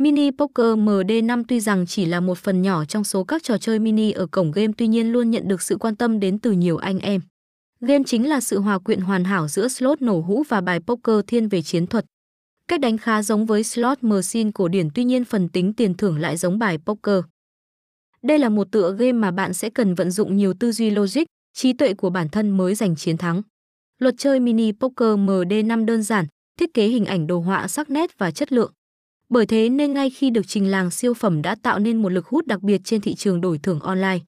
Mini Poker MD5 tuy rằng chỉ là một phần nhỏ trong số các trò chơi mini ở cổng game tuy nhiên luôn nhận được sự quan tâm đến từ nhiều anh em. Game chính là sự hòa quyện hoàn hảo giữa slot nổ hũ và bài poker thiên về chiến thuật. Cách đánh khá giống với slot machine cổ điển tuy nhiên phần tính tiền thưởng lại giống bài poker. Đây là một tựa game mà bạn sẽ cần vận dụng nhiều tư duy logic, trí tuệ của bản thân mới giành chiến thắng. Luật chơi mini poker MD5 đơn giản, thiết kế hình ảnh đồ họa sắc nét và chất lượng. Bởi thế nên ngay khi được trình làng siêu phẩm đã tạo nên một lực hút đặc biệt trên thị trường đổi thưởng online.